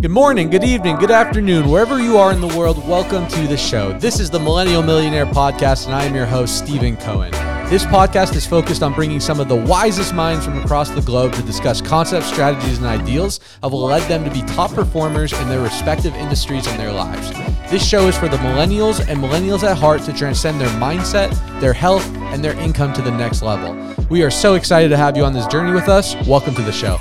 Good morning, good evening, good afternoon, wherever you are in the world, welcome to the show. This is the Millennial Millionaire Podcast, and I am your host, Steven Cohen. This podcast is focused on bringing some of the wisest minds from across the globe to discuss concepts, strategies, and ideals that will lead them to be top performers in their respective industries and their lives. This show is for the millennials and millennials at heart to transcend their mindset, their health, and their income to the next level. We are so excited to have you on this journey with us. Welcome to the show.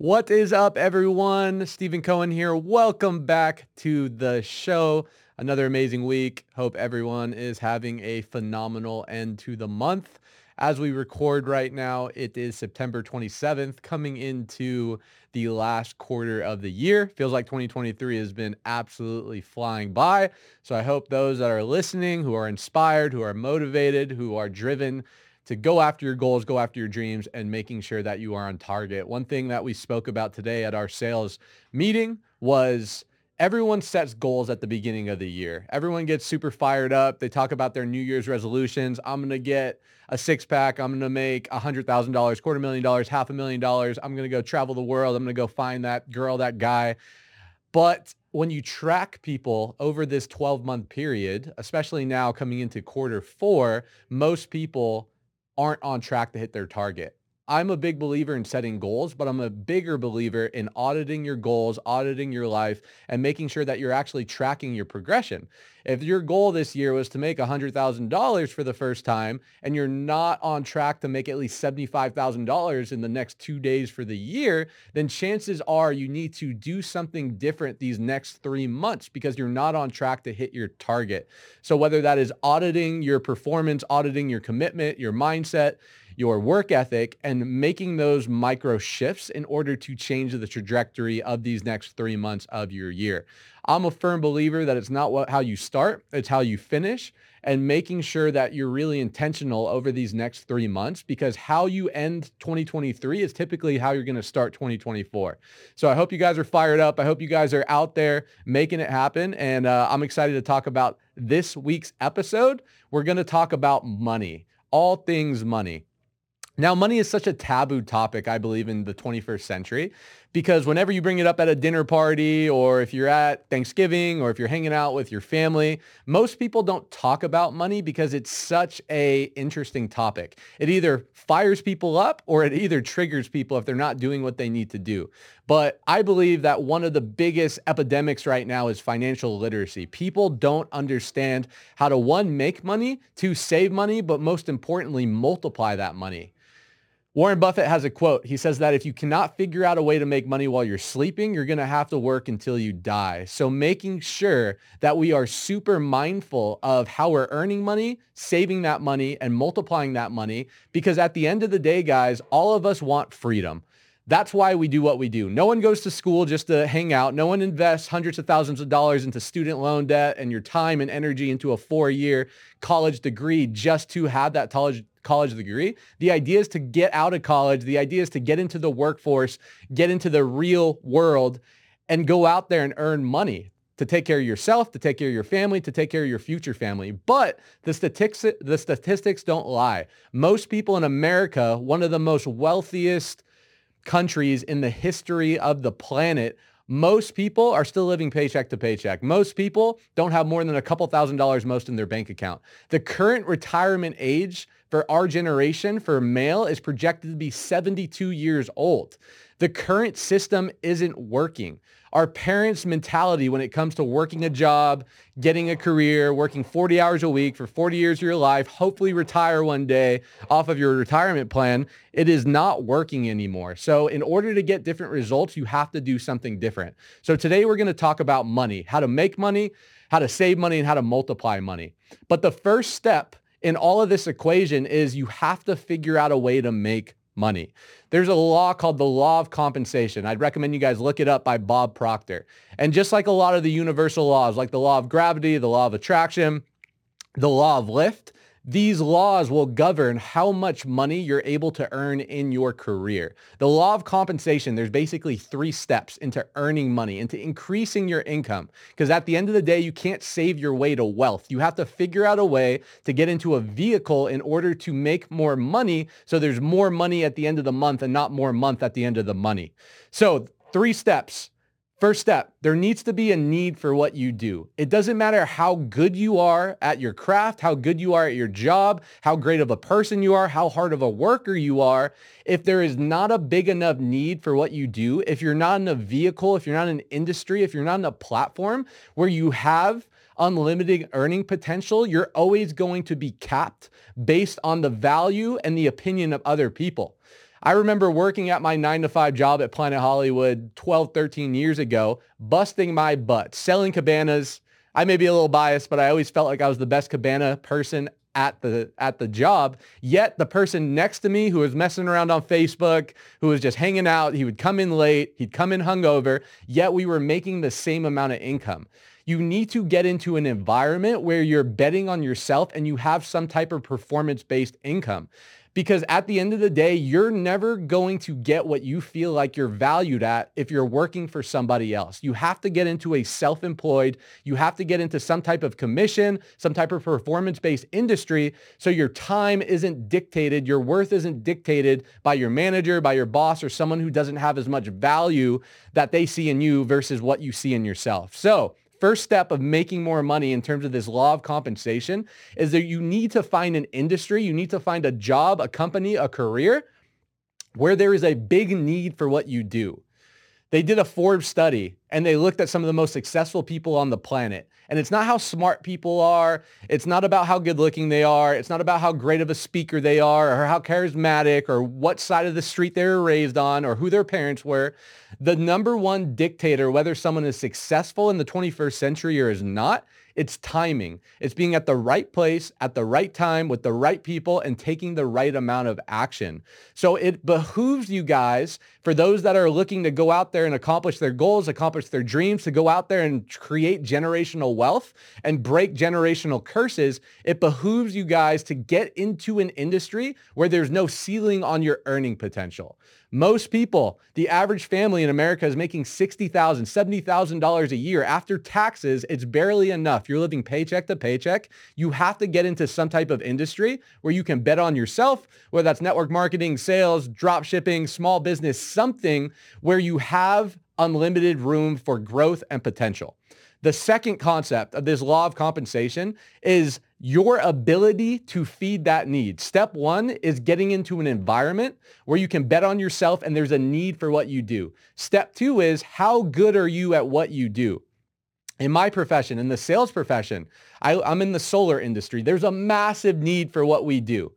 What is up, everyone? Steven Cohen here. Welcome back to the show. Another amazing week. Hope everyone is having a phenomenal end to the month. As we record right now, it is September 27th, coming into the last quarter of the year. Feels like 2023 has been absolutely flying by. So I hope those that are listening, who are inspired, who are motivated, who are driven to go after your goals, go after your dreams, and making sure that you are on target. One thing that we spoke about today at our sales meeting was everyone sets goals at the beginning of the year. Everyone gets super fired up. They talk about their New Year's resolutions. I'm going to get a six pack. I'm going to make a $100,000, quarter million dollars, half a million dollars. I'm going to go travel the world. I'm going to go find that girl, that guy. But when you track people over this 12 month period, especially now coming into quarter four, most people aren't on track to hit their target. I'm a big believer in setting goals, but I'm a bigger believer in auditing your goals, auditing your life, and making sure that you're actually tracking your progression. If your goal this year was to make $100,000 for the first time and you're not on track to make at least $75,000 in the next two days for the year, then chances are you need to do something different these next three months because you're not on track to hit your target. So whether that is auditing your performance, auditing your commitment, your mindset, your work ethic and making those micro shifts in order to change the trajectory of these next three months of your year. I'm a firm believer that it's not what, how you start, it's how you finish and making sure that you're really intentional over these next three months because how you end 2023 is typically how you're going to start 2024. So I hope you guys are fired up. I hope you guys are out there making it happen. And uh, I'm excited to talk about this week's episode. We're going to talk about money, all things money. Now, money is such a taboo topic, I believe, in the 21st century, because whenever you bring it up at a dinner party or if you're at Thanksgiving or if you're hanging out with your family, most people don't talk about money because it's such a interesting topic. It either fires people up or it either triggers people if they're not doing what they need to do. But I believe that one of the biggest epidemics right now is financial literacy. People don't understand how to one, make money, two, save money, but most importantly, multiply that money. Warren Buffett has a quote. He says that if you cannot figure out a way to make money while you're sleeping, you're going to have to work until you die. So making sure that we are super mindful of how we're earning money, saving that money, and multiplying that money. Because at the end of the day, guys, all of us want freedom. That's why we do what we do. No one goes to school just to hang out. No one invests hundreds of thousands of dollars into student loan debt and your time and energy into a four-year college degree just to have that college college degree. The idea is to get out of college. The idea is to get into the workforce, get into the real world and go out there and earn money to take care of yourself, to take care of your family, to take care of your future family. But the statistics, the statistics don't lie. Most people in America, one of the most wealthiest countries in the history of the planet, most people are still living paycheck to paycheck. Most people don't have more than a couple thousand dollars most in their bank account. The current retirement age for our generation for male is projected to be 72 years old. The current system isn't working. Our parents' mentality when it comes to working a job, getting a career, working 40 hours a week for 40 years of your life, hopefully retire one day off of your retirement plan, it is not working anymore. So in order to get different results, you have to do something different. So today we're going to talk about money, how to make money, how to save money, and how to multiply money. But the first step in all of this equation is you have to figure out a way to make money. There's a law called the law of compensation. I'd recommend you guys look it up by Bob Proctor. And just like a lot of the universal laws, like the law of gravity, the law of attraction, the law of lift, these laws will govern how much money you're able to earn in your career. The law of compensation, there's basically three steps into earning money, into increasing your income. Because at the end of the day, you can't save your way to wealth. You have to figure out a way to get into a vehicle in order to make more money so there's more money at the end of the month and not more month at the end of the money. So three steps First step, there needs to be a need for what you do. It doesn't matter how good you are at your craft, how good you are at your job, how great of a person you are, how hard of a worker you are. If there is not a big enough need for what you do, if you're not in a vehicle, if you're not in an industry, if you're not in a platform where you have unlimited earning potential, you're always going to be capped based on the value and the opinion of other people. I remember working at my nine to five job at Planet Hollywood 12, 13 years ago, busting my butt, selling cabanas. I may be a little biased, but I always felt like I was the best cabana person at the at the job. Yet the person next to me who was messing around on Facebook, who was just hanging out, he would come in late, he'd come in hungover, yet we were making the same amount of income. You need to get into an environment where you're betting on yourself and you have some type of performance-based income because at the end of the day, you're never going to get what you feel like you're valued at if you're working for somebody else. You have to get into a self-employed, you have to get into some type of commission, some type of performance-based industry so your time isn't dictated, your worth isn't dictated by your manager, by your boss, or someone who doesn't have as much value that they see in you versus what you see in yourself. So first step of making more money in terms of this law of compensation is that you need to find an industry, you need to find a job, a company, a career where there is a big need for what you do. They did a Forbes study and they looked at some of the most successful people on the planet. And it's not how smart people are. It's not about how good looking they are. It's not about how great of a speaker they are or how charismatic or what side of the street they were raised on or who their parents were. The number one dictator, whether someone is successful in the 21st century or is not, it's timing. It's being at the right place at the right time with the right people and taking the right amount of action. So it behooves you guys, for those that are looking to go out there and accomplish their goals, accomplish their dreams, to go out there and create generational wealth and break generational curses, it behooves you guys to get into an industry where there's no ceiling on your earning potential. Most people, the average family in America is making $60,000, $70,000 a year. After taxes, it's barely enough. You're living paycheck to paycheck. You have to get into some type of industry where you can bet on yourself, whether that's network marketing, sales, drop shipping, small business, something where you have unlimited room for growth and potential. The second concept of this law of compensation is your ability to feed that need. Step one is getting into an environment where you can bet on yourself and there's a need for what you do. Step two is how good are you at what you do? In my profession, in the sales profession, I, am in the solar industry. There's a massive need for what we do.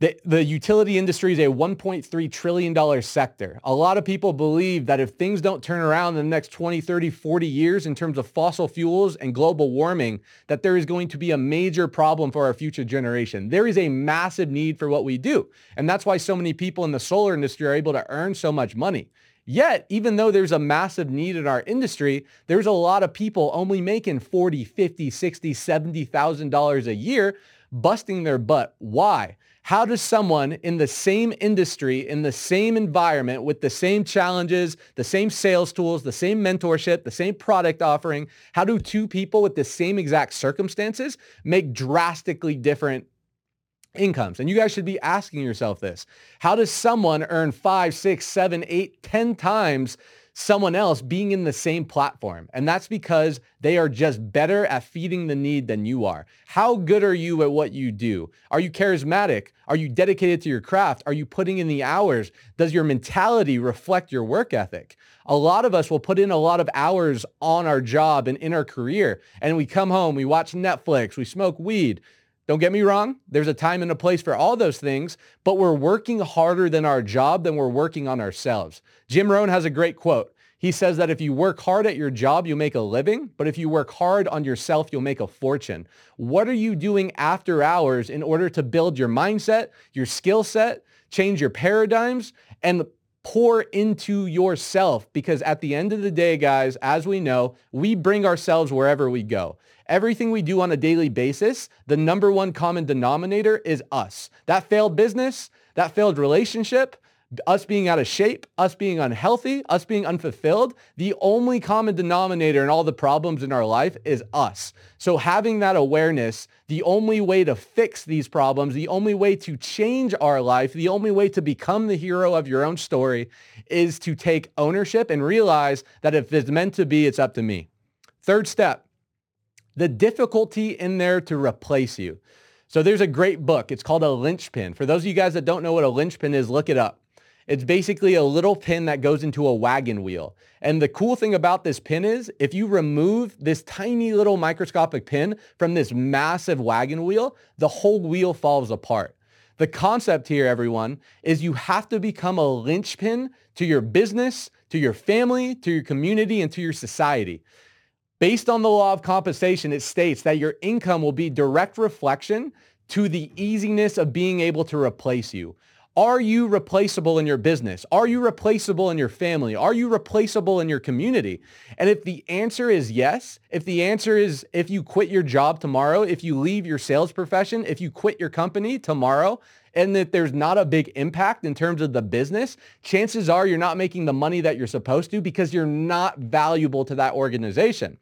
The, the utility industry is a $1.3 trillion sector. A lot of people believe that if things don't turn around in the next 20, 30, 40 years in terms of fossil fuels and global warming, that there is going to be a major problem for our future generation. There is a massive need for what we do. And that's why so many people in the solar industry are able to earn so much money. Yet, even though there's a massive need in our industry, there's a lot of people only making 40, 50, 60, $70,000 a year busting their butt. Why? How does someone in the same industry, in the same environment, with the same challenges, the same sales tools, the same mentorship, the same product offering, how do two people with the same exact circumstances make drastically different incomes? And you guys should be asking yourself this. How does someone earn five, six, seven, eight, ten times someone else being in the same platform. And that's because they are just better at feeding the need than you are. How good are you at what you do? Are you charismatic? Are you dedicated to your craft? Are you putting in the hours? Does your mentality reflect your work ethic? A lot of us will put in a lot of hours on our job and in our career. And we come home, we watch Netflix, we smoke weed, don't get me wrong. There's a time and a place for all those things, but we're working harder than our job than we're working on ourselves. Jim Rohn has a great quote. He says that if you work hard at your job, you'll make a living, but if you work hard on yourself, you'll make a fortune. What are you doing after hours in order to build your mindset, your skill set, change your paradigms, and pour into yourself because at the end of the day, guys, as we know, we bring ourselves wherever we go. Everything we do on a daily basis, the number one common denominator is us. That failed business, that failed relationship, us being out of shape, us being unhealthy, us being unfulfilled, the only common denominator in all the problems in our life is us. So having that awareness, the only way to fix these problems, the only way to change our life, the only way to become the hero of your own story is to take ownership and realize that if it's meant to be, it's up to me. Third step, the difficulty in there to replace you. So there's a great book. It's called a linchpin. For those of you guys that don't know what a linchpin is, look it up. It's basically a little pin that goes into a wagon wheel. And the cool thing about this pin is if you remove this tiny little microscopic pin from this massive wagon wheel, the whole wheel falls apart. The concept here, everyone, is you have to become a linchpin to your business, to your family, to your community, and to your society. Based on the law of compensation, it states that your income will be direct reflection to the easiness of being able to replace you. Are you replaceable in your business? Are you replaceable in your family? Are you replaceable in your community? And if the answer is yes, if the answer is if you quit your job tomorrow, if you leave your sales profession, if you quit your company tomorrow, and that there's not a big impact in terms of the business, chances are you're not making the money that you're supposed to because you're not valuable to that organization.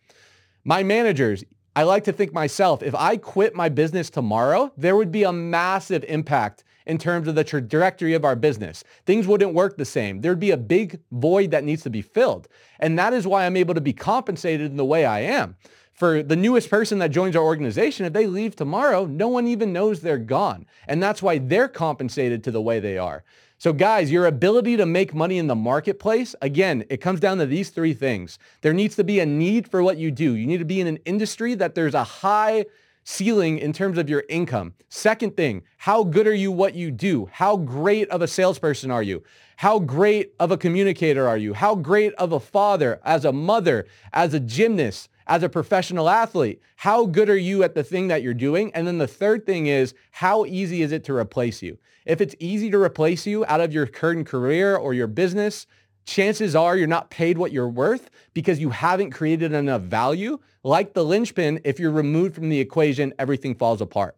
My managers, I like to think myself, if I quit my business tomorrow, there would be a massive impact in terms of the trajectory of our business. Things wouldn't work the same. There'd be a big void that needs to be filled. And that is why I'm able to be compensated in the way I am. For the newest person that joins our organization, if they leave tomorrow, no one even knows they're gone. And that's why they're compensated to the way they are. So guys, your ability to make money in the marketplace, again, it comes down to these three things. There needs to be a need for what you do. You need to be in an industry that there's a high ceiling in terms of your income. Second thing, how good are you what you do? How great of a salesperson are you? How great of a communicator are you? How great of a father, as a mother, as a gymnast, as a professional athlete? How good are you at the thing that you're doing? And then the third thing is, how easy is it to replace you? If it's easy to replace you out of your current career or your business, chances are you're not paid what you're worth because you haven't created enough value. Like the linchpin, if you're removed from the equation, everything falls apart.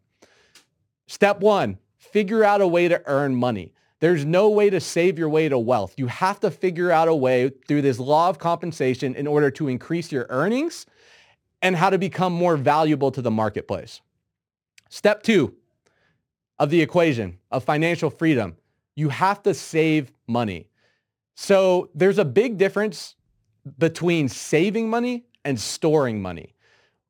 Step one, figure out a way to earn money. There's no way to save your way to wealth. You have to figure out a way through this law of compensation in order to increase your earnings and how to become more valuable to the marketplace. Step two of the equation of financial freedom, you have to save money. So there's a big difference between saving money and storing money.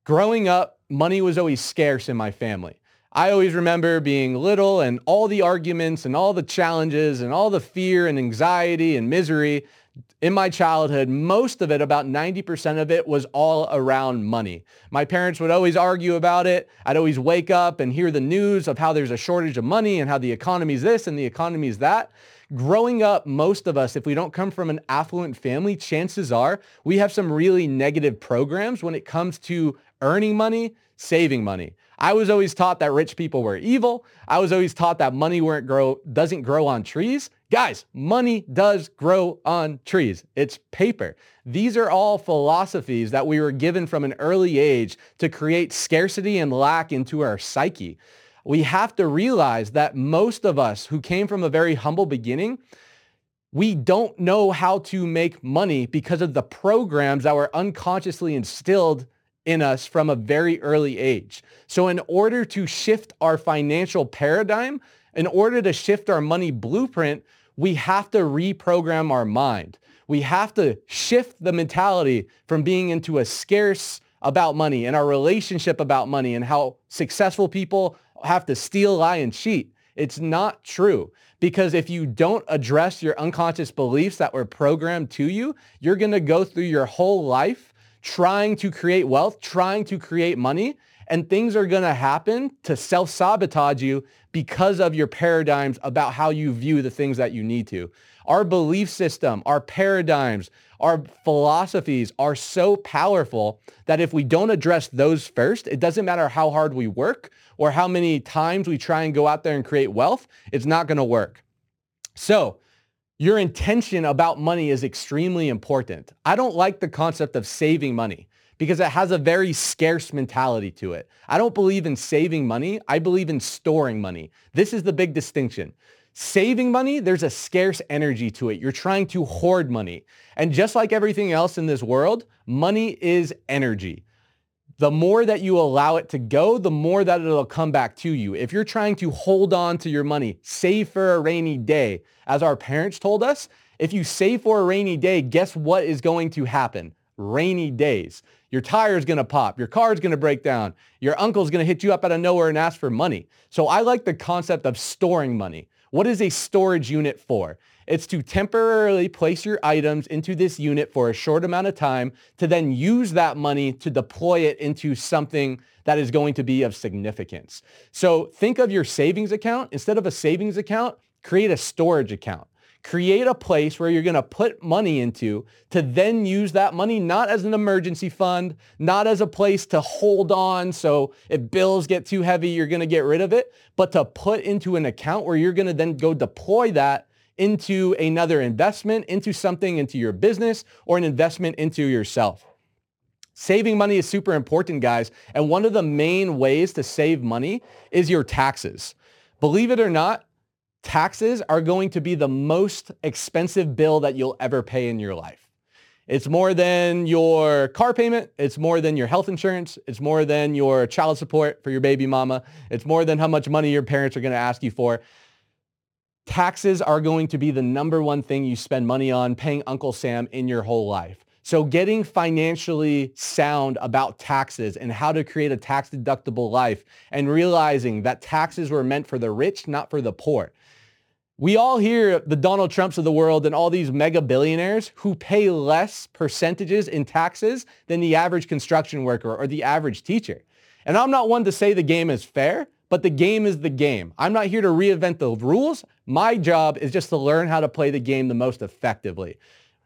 Growing up, money was always scarce in my family. I always remember being little and all the arguments and all the challenges and all the fear and anxiety and misery in my childhood, most of it, about 90% of it was all around money. My parents would always argue about it. I'd always wake up and hear the news of how there's a shortage of money and how the economy's this and the economy's that growing up, most of us, if we don't come from an affluent family, chances are we have some really negative programs when it comes to earning money, saving money. I was always taught that rich people were evil. I was always taught that money weren't grow, doesn't grow on trees. Guys, money does grow on trees. It's paper. These are all philosophies that we were given from an early age to create scarcity and lack into our psyche we have to realize that most of us who came from a very humble beginning, we don't know how to make money because of the programs that were unconsciously instilled in us from a very early age. So in order to shift our financial paradigm, in order to shift our money blueprint, we have to reprogram our mind. We have to shift the mentality from being into a scarce about money and our relationship about money and how successful people have to steal, lie, and cheat. It's not true. Because if you don't address your unconscious beliefs that were programmed to you, you're going to go through your whole life trying to create wealth, trying to create money, and things are going to happen to self-sabotage you because of your paradigms about how you view the things that you need to. Our belief system, our paradigms, our philosophies are so powerful that if we don't address those first, it doesn't matter how hard we work or how many times we try and go out there and create wealth, it's not going to work. So Your intention about money is extremely important. I don't like the concept of saving money because it has a very scarce mentality to it. I don't believe in saving money. I believe in storing money. This is the big distinction. Saving money, there's a scarce energy to it. You're trying to hoard money. And just like everything else in this world, money is energy the more that you allow it to go, the more that it'll come back to you. If you're trying to hold on to your money, save for a rainy day, as our parents told us, if you save for a rainy day, guess what is going to happen? Rainy days. Your tire is going to pop. Your car is going to break down. Your uncle's going to hit you up out of nowhere and ask for money. So I like the concept of storing money. What is a storage unit for? It's to temporarily place your items into this unit for a short amount of time to then use that money to deploy it into something that is going to be of significance. So think of your savings account. Instead of a savings account, create a storage account. Create a place where you're going to put money into to then use that money not as an emergency fund, not as a place to hold on so if bills get too heavy, you're going to get rid of it, but to put into an account where you're going to then go deploy that into another investment, into something, into your business, or an investment into yourself. Saving money is super important, guys. And one of the main ways to save money is your taxes. Believe it or not, taxes are going to be the most expensive bill that you'll ever pay in your life. It's more than your car payment. It's more than your health insurance. It's more than your child support for your baby mama. It's more than how much money your parents are going to ask you for taxes are going to be the number one thing you spend money on paying Uncle Sam in your whole life. So getting financially sound about taxes and how to create a tax deductible life and realizing that taxes were meant for the rich, not for the poor. We all hear the Donald Trumps of the world and all these mega billionaires who pay less percentages in taxes than the average construction worker or the average teacher. And I'm not one to say the game is fair, but the game is the game. I'm not here to reinvent the rules. My job is just to learn how to play the game the most effectively.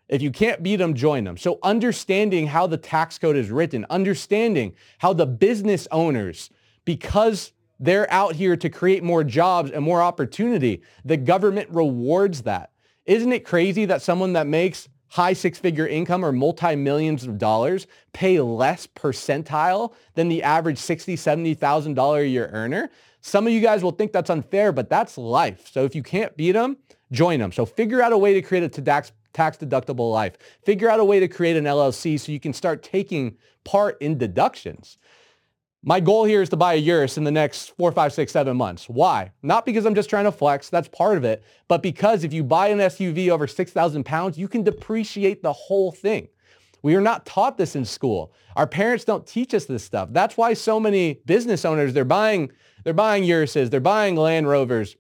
If you can't beat them, join them. So understanding how the tax code is written, understanding how the business owners, because they're out here to create more jobs and more opportunity, the government rewards that. Isn't it crazy that someone that makes high six-figure income or multi-millions of dollars pay less percentile than the average $60,000, $70,000 a year earner. Some of you guys will think that's unfair, but that's life. So if you can't beat them, join them. So figure out a way to create a tax, tax deductible life. Figure out a way to create an LLC so you can start taking part in deductions. My goal here is to buy a Urus in the next four, five, six, seven months. Why? Not because I'm just trying to flex, that's part of it, but because if you buy an SUV over 6,000 pounds, you can depreciate the whole thing. We are not taught this in school. Our parents don't teach us this stuff. That's why so many business owners, they're buying, they're buying Uruses, they're buying Land Rovers,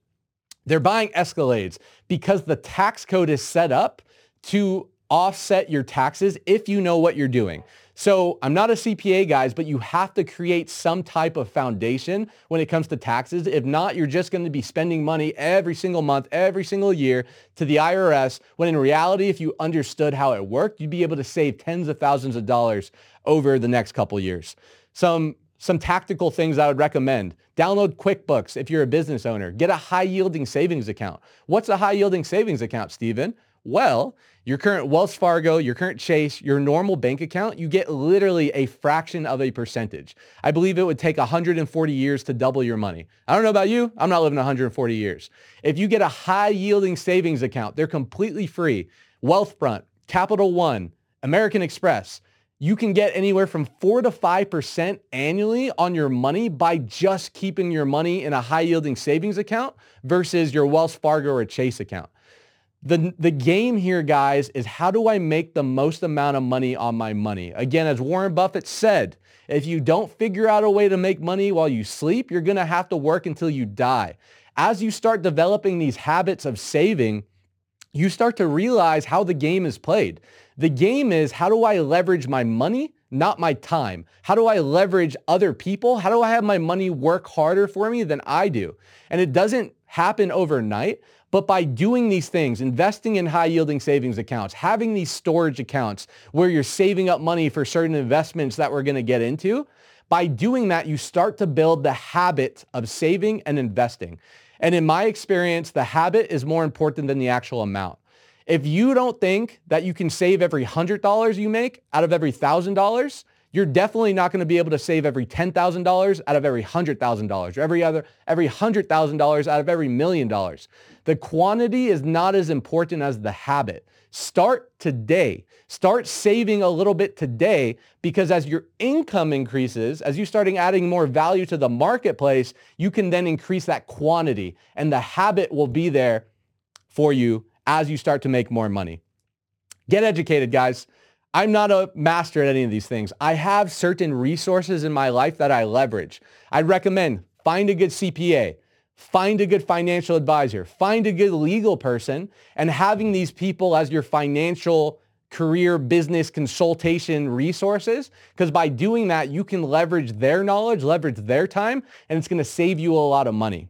they're buying Escalades because the tax code is set up to offset your taxes if you know what you're doing. So I'm not a CPA, guys, but you have to create some type of foundation when it comes to taxes. If not, you're just going to be spending money every single month, every single year to the IRS, when in reality, if you understood how it worked, you'd be able to save tens of thousands of dollars over the next couple years. Some some tactical things I would recommend. Download QuickBooks if you're a business owner. Get a high yielding savings account. What's a high yielding savings account, Steven? Well, your current Wells Fargo, your current Chase, your normal bank account, you get literally a fraction of a percentage. I believe it would take 140 years to double your money. I don't know about you. I'm not living 140 years. If you get a high yielding savings account, they're completely free. Wealthfront, Capital One, American Express, you can get anywhere from 4 to 5% annually on your money by just keeping your money in a high yielding savings account versus your Wells Fargo or Chase account. The, the game here, guys, is how do I make the most amount of money on my money? Again, as Warren Buffett said, if you don't figure out a way to make money while you sleep, you're going to have to work until you die. As you start developing these habits of saving, you start to realize how the game is played. The game is how do I leverage my money, not my time? How do I leverage other people? How do I have my money work harder for me than I do? And it doesn't happen overnight, but by doing these things, investing in high yielding savings accounts, having these storage accounts where you're saving up money for certain investments that we're going to get into, by doing that, you start to build the habit of saving and investing. And in my experience, the habit is more important than the actual amount. If you don't think that you can save every $100 you make out of every $1,000, you're definitely not going to be able to save every $10,000 out of every $100,000 or every other every $100,000 out of every million dollars. The quantity is not as important as the habit. Start today. Start saving a little bit today because as your income increases, as you starting adding more value to the marketplace, you can then increase that quantity and the habit will be there for you as you start to make more money. Get educated, guys. I'm not a master at any of these things. I have certain resources in my life that I leverage. I'd recommend find a good CPA, find a good financial advisor, find a good legal person, and having these people as your financial career business consultation resources because by doing that you can leverage their knowledge leverage their time and it's going to save you a lot of money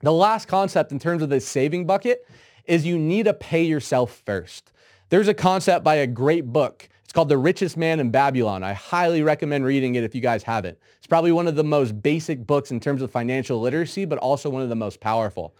the last concept in terms of the saving bucket is you need to pay yourself first. There's a concept by a great book. It's called the richest man in babylon. I highly recommend reading it if you guys haven't it's probably one of the most basic books in terms of financial literacy but also one of the most powerful.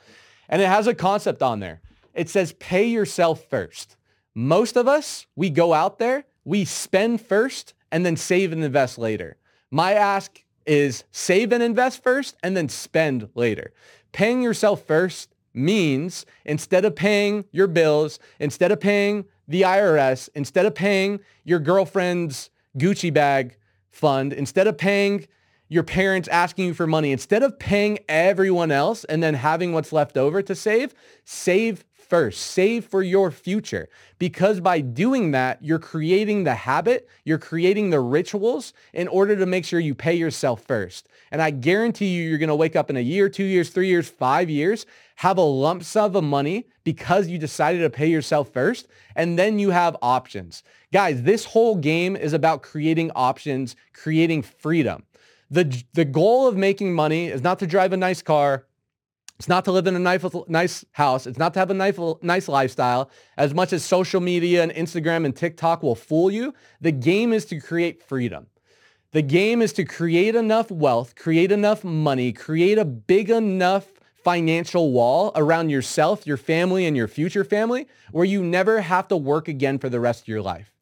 And it has a concept on there. It says pay yourself first. Most of us, we go out there, we spend first and then save and invest later. My ask is save and invest first and then spend later. Paying yourself first means instead of paying your bills, instead of paying the IRS, instead of paying your girlfriend's Gucci bag fund, instead of paying your parents asking you for money, instead of paying everyone else and then having what's left over to save, save first. Save for your future because by doing that, you're creating the habit, you're creating the rituals in order to make sure you pay yourself first. And I guarantee you, you're going to wake up in a year, two years, three years, five years, have a lump sum of money because you decided to pay yourself first. And then you have options. Guys, this whole game is about creating options, creating freedom. The, the goal of making money is not to drive a nice car, it's not to live in a nice, nice house. It's not to have a nice, nice lifestyle. As much as social media and Instagram and TikTok will fool you, the game is to create freedom. The game is to create enough wealth, create enough money, create a big enough financial wall around yourself, your family, and your future family where you never have to work again for the rest of your life.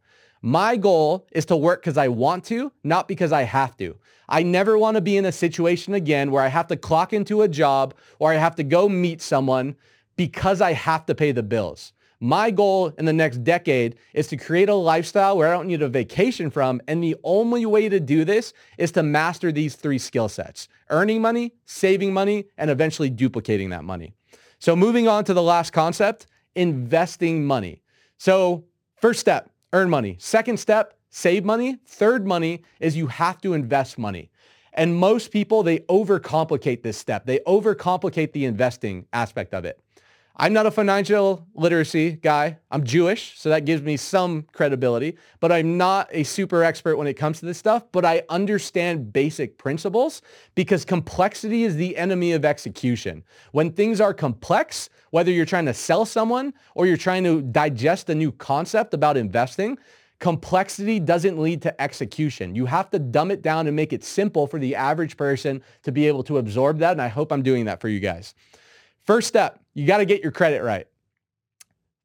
My goal is to work because I want to, not because I have to. I never want to be in a situation again where I have to clock into a job or I have to go meet someone because I have to pay the bills. My goal in the next decade is to create a lifestyle where I don't need a vacation from. And the only way to do this is to master these three skill sets, earning money, saving money, and eventually duplicating that money. So moving on to the last concept, investing money. So first step, earn money. Second step, save money. Third money is you have to invest money. And most people, they overcomplicate this step. They overcomplicate the investing aspect of it. I'm not a financial literacy guy. I'm Jewish, so that gives me some credibility, but I'm not a super expert when it comes to this stuff, but I understand basic principles because complexity is the enemy of execution. When things are complex, whether you're trying to sell someone or you're trying to digest a new concept about investing, Complexity doesn't lead to execution. You have to dumb it down and make it simple for the average person to be able to absorb that. And I hope I'm doing that for you guys. First step, you got to get your credit right.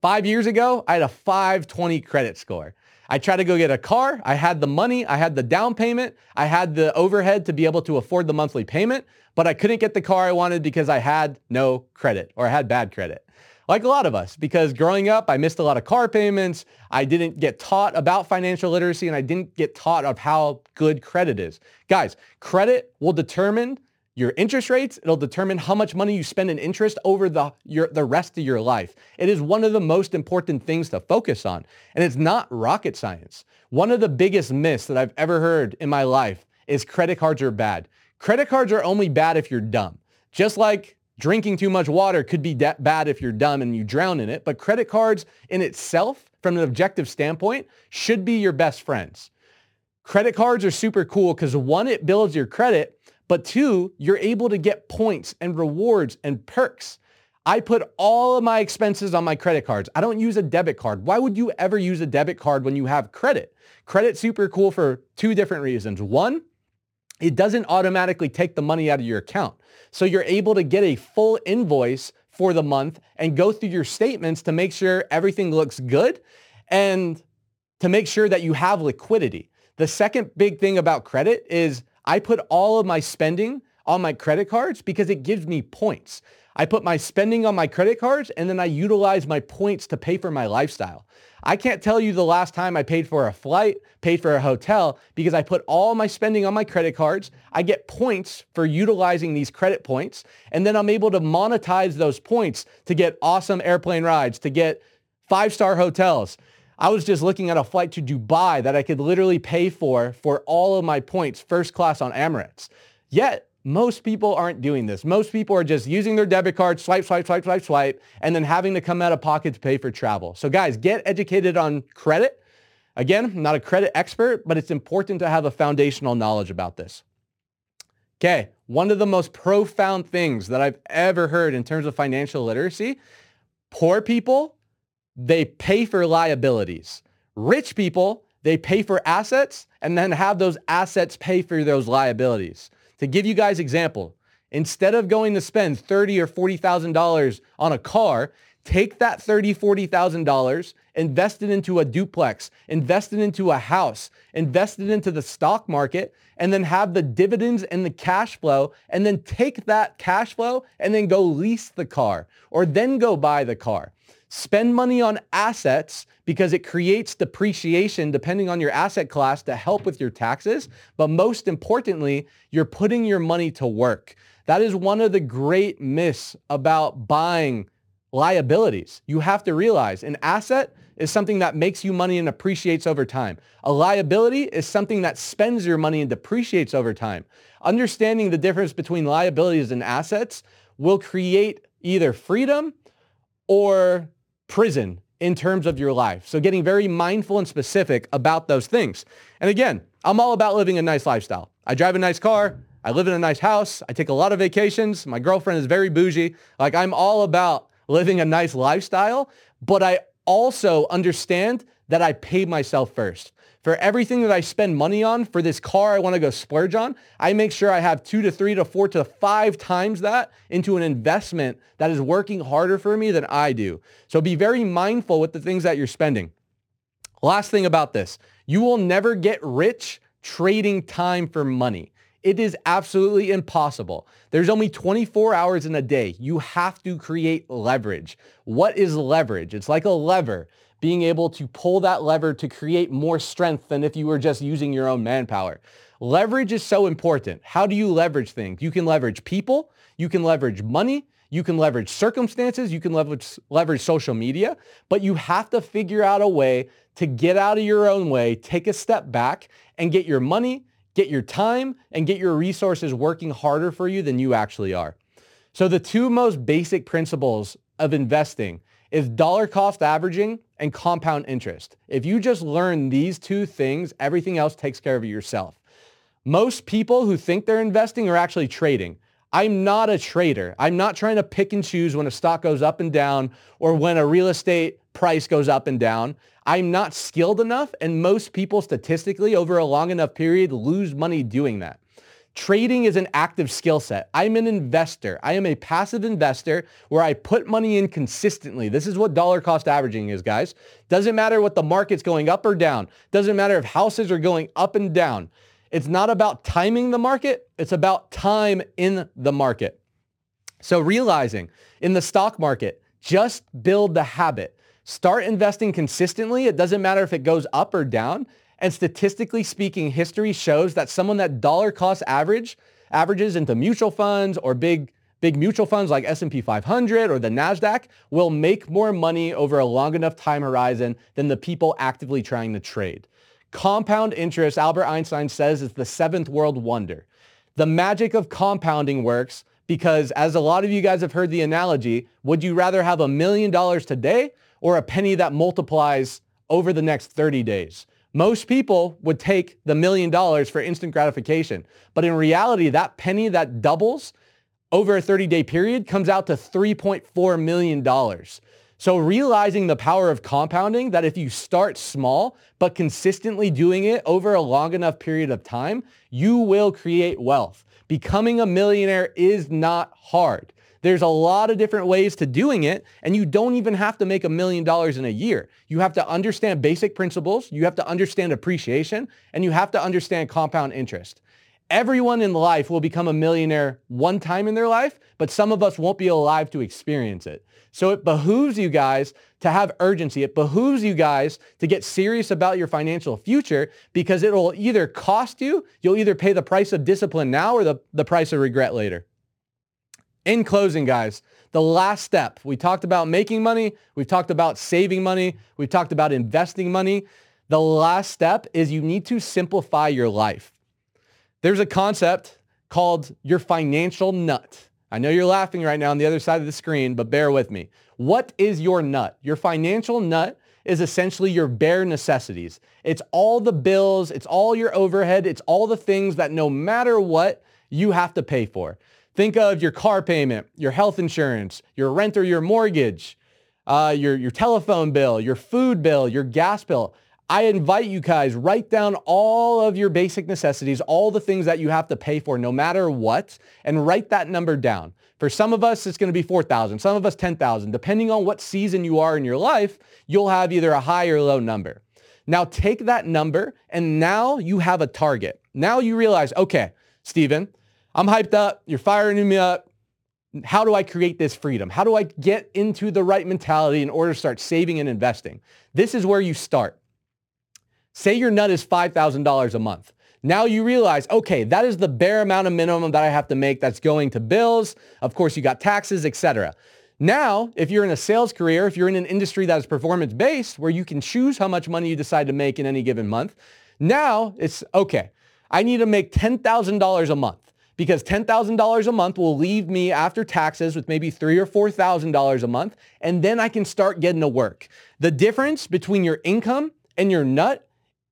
Five years ago, I had a 520 credit score. I tried to go get a car. I had the money. I had the down payment. I had the overhead to be able to afford the monthly payment, but I couldn't get the car I wanted because I had no credit or I had bad credit like a lot of us, because growing up, I missed a lot of car payments. I didn't get taught about financial literacy and I didn't get taught of how good credit is. Guys, credit will determine your interest rates. It'll determine how much money you spend in interest over the, your, the rest of your life. It is one of the most important things to focus on. And it's not rocket science. One of the biggest myths that I've ever heard in my life is credit cards are bad. Credit cards are only bad if you're dumb. Just like Drinking too much water could be de- bad if you're dumb and you drown in it, but credit cards in itself, from an objective standpoint, should be your best friends. Credit cards are super cool because one, it builds your credit, but two, you're able to get points and rewards and perks. I put all of my expenses on my credit cards. I don't use a debit card. Why would you ever use a debit card when you have credit? Credit's super cool for two different reasons. One, it doesn't automatically take the money out of your account. So you're able to get a full invoice for the month and go through your statements to make sure everything looks good and to make sure that you have liquidity. The second big thing about credit is I put all of my spending on my credit cards because it gives me points. I put my spending on my credit cards and then I utilize my points to pay for my lifestyle. I can't tell you the last time I paid for a flight, paid for a hotel, because I put all my spending on my credit cards. I get points for utilizing these credit points, and then I'm able to monetize those points to get awesome airplane rides, to get five-star hotels. I was just looking at a flight to Dubai that I could literally pay for for all of my points, first class on Emirates. Yet most people aren't doing this. Most people are just using their debit card, swipe, swipe, swipe, swipe, swipe, and then having to come out of pocket to pay for travel. So guys, get educated on credit. Again, I'm not a credit expert, but it's important to have a foundational knowledge about this. Okay, one of the most profound things that I've ever heard in terms of financial literacy, poor people, they pay for liabilities. Rich people, they pay for assets and then have those assets pay for those liabilities. To give you guys example, instead of going to spend thirty or forty thousand dollars on a car, take that thirty, forty thousand dollars, invest it into a duplex, invest it into a house, invest it into the stock market, and then have the dividends and the cash flow, and then take that cash flow and then go lease the car or then go buy the car. Spend money on assets because it creates depreciation depending on your asset class to help with your taxes. But most importantly, you're putting your money to work. That is one of the great myths about buying liabilities. You have to realize an asset is something that makes you money and appreciates over time. A liability is something that spends your money and depreciates over time. Understanding the difference between liabilities and assets will create either freedom or prison in terms of your life. So getting very mindful and specific about those things. And again, I'm all about living a nice lifestyle. I drive a nice car. I live in a nice house. I take a lot of vacations. My girlfriend is very bougie. Like I'm all about living a nice lifestyle, but I also understand that I pay myself first. For everything that I spend money on for this car I want to go splurge on, I make sure I have two to three to four to five times that into an investment that is working harder for me than I do. So be very mindful with the things that you're spending. Last thing about this, you will never get rich trading time for money. It is absolutely impossible. There's only 24 hours in a day. You have to create leverage. What is leverage? It's like a lever being able to pull that lever to create more strength than if you were just using your own manpower. Leverage is so important. How do you leverage things? You can leverage people, you can leverage money, you can leverage circumstances, you can leverage, leverage social media, but you have to figure out a way to get out of your own way, take a step back and get your money, get your time, and get your resources working harder for you than you actually are. So the two most basic principles of investing is dollar cost averaging and compound interest. If you just learn these two things, everything else takes care of yourself. Most people who think they're investing are actually trading. I'm not a trader. I'm not trying to pick and choose when a stock goes up and down or when a real estate price goes up and down. I'm not skilled enough and most people statistically over a long enough period lose money doing that. Trading is an active skill set. I'm an investor. I am a passive investor where I put money in consistently. This is what dollar cost averaging is, guys. Doesn't matter what the market's going up or down. Doesn't matter if houses are going up and down. It's not about timing the market. It's about time in the market. So realizing in the stock market, just build the habit. Start investing consistently. It doesn't matter if it goes up or down. And statistically speaking, history shows that someone that dollar cost average averages into mutual funds or big big mutual funds like S&P 500 or the Nasdaq will make more money over a long enough time horizon than the people actively trying to trade. Compound interest, Albert Einstein says, is the seventh world wonder. The magic of compounding works because as a lot of you guys have heard the analogy, would you rather have a million dollars today or a penny that multiplies over the next 30 days? Most people would take the million dollars for instant gratification. But in reality, that penny that doubles over a 30-day period comes out to $3.4 million. So realizing the power of compounding, that if you start small, but consistently doing it over a long enough period of time, you will create wealth. Becoming a millionaire is not hard. There's a lot of different ways to doing it, and you don't even have to make a million dollars in a year. You have to understand basic principles, you have to understand appreciation, and you have to understand compound interest. Everyone in life will become a millionaire one time in their life, but some of us won't be alive to experience it. So it behooves you guys to have urgency. It behooves you guys to get serious about your financial future because it will either cost you, you'll either pay the price of discipline now or the, the price of regret later. In closing, guys, the last step, we talked about making money, we've talked about saving money, we've talked about investing money. The last step is you need to simplify your life. There's a concept called your financial nut. I know you're laughing right now on the other side of the screen, but bear with me. What is your nut? Your financial nut is essentially your bare necessities. It's all the bills, it's all your overhead, it's all the things that no matter what, you have to pay for. Think of your car payment, your health insurance, your rent or your mortgage, uh, your, your telephone bill, your food bill, your gas bill. I invite you guys, write down all of your basic necessities, all the things that you have to pay for no matter what, and write that number down. For some of us, it's going to be 4,000. Some of us, 10,000. Depending on what season you are in your life, you'll have either a high or low number. Now take that number and now you have a target. Now you realize, okay, Steven, I'm hyped up. You're firing me up. How do I create this freedom? How do I get into the right mentality in order to start saving and investing? This is where you start. Say your nut is $5,000 a month. Now you realize, okay, that is the bare amount of minimum that I have to make that's going to bills. Of course, you got taxes, etc. Now, if you're in a sales career, if you're in an industry that is performance-based, where you can choose how much money you decide to make in any given month, now it's, okay, I need to make $10,000 a month because $10,000 a month will leave me after taxes with maybe three or $4,000 a month, and then I can start getting to work. The difference between your income and your nut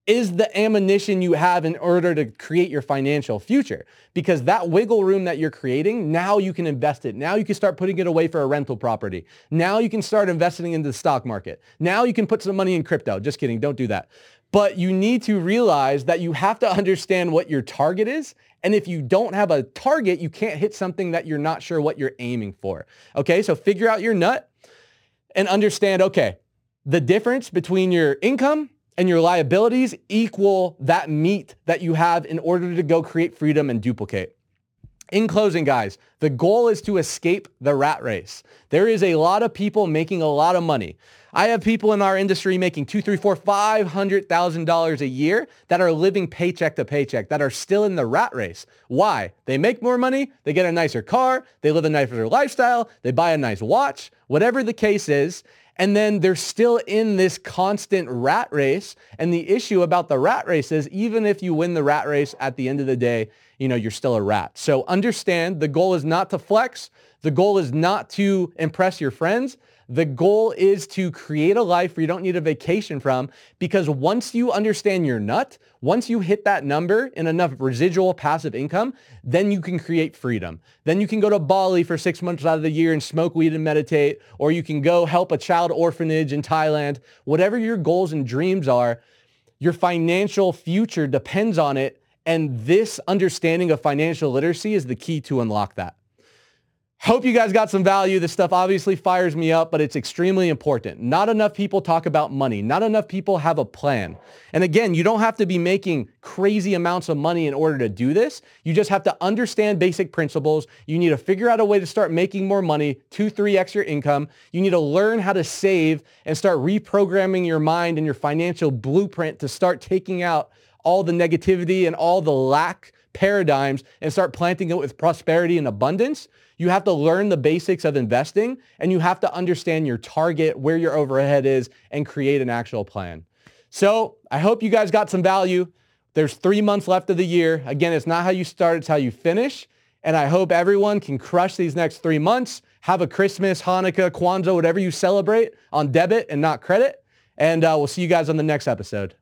is the ammunition you have in order to create your financial future. Because that wiggle room that you're creating, now you can invest it. Now you can start putting it away for a rental property. Now you can start investing into the stock market. Now you can put some money in crypto. Just kidding, don't do that. But you need to realize that you have to understand what your target is. And if you don't have a target, you can't hit something that you're not sure what you're aiming for. Okay, so figure out your nut and understand, okay, the difference between your income and your liabilities equal that meat that you have in order to go create freedom and duplicate. In closing, guys, the goal is to escape the rat race. There is a lot of people making a lot of money. I have people in our industry making two, three, four, five hundred thousand dollars a year that are living paycheck to paycheck, that are still in the rat race. Why? They make more money, they get a nicer car, they live a nicer lifestyle, they buy a nice watch, whatever the case is. And then they're still in this constant rat race. And the issue about the rat race is even if you win the rat race at the end of the day, you know, you're still a rat. So understand the goal is not to flex. The goal is not to impress your friends. The goal is to create a life where you don't need a vacation from because once you understand your nut, once you hit that number and enough residual passive income, then you can create freedom. Then you can go to Bali for six months out of the year and smoke weed and meditate, or you can go help a child orphanage in Thailand. Whatever your goals and dreams are, your financial future depends on it. And this understanding of financial literacy is the key to unlock that. Hope you guys got some value. This stuff obviously fires me up, but it's extremely important. Not enough people talk about money. Not enough people have a plan. And again, you don't have to be making crazy amounts of money in order to do this. You just have to understand basic principles. You need to figure out a way to start making more money, two, three your income. You need to learn how to save and start reprogramming your mind and your financial blueprint to start taking out all the negativity and all the lack paradigms and start planting it with prosperity and abundance. You have to learn the basics of investing and you have to understand your target, where your overhead is, and create an actual plan. So I hope you guys got some value. There's three months left of the year. Again, it's not how you start, it's how you finish. And I hope everyone can crush these next three months. Have a Christmas, Hanukkah, Kwanzaa, whatever you celebrate on debit and not credit. And uh, we'll see you guys on the next episode.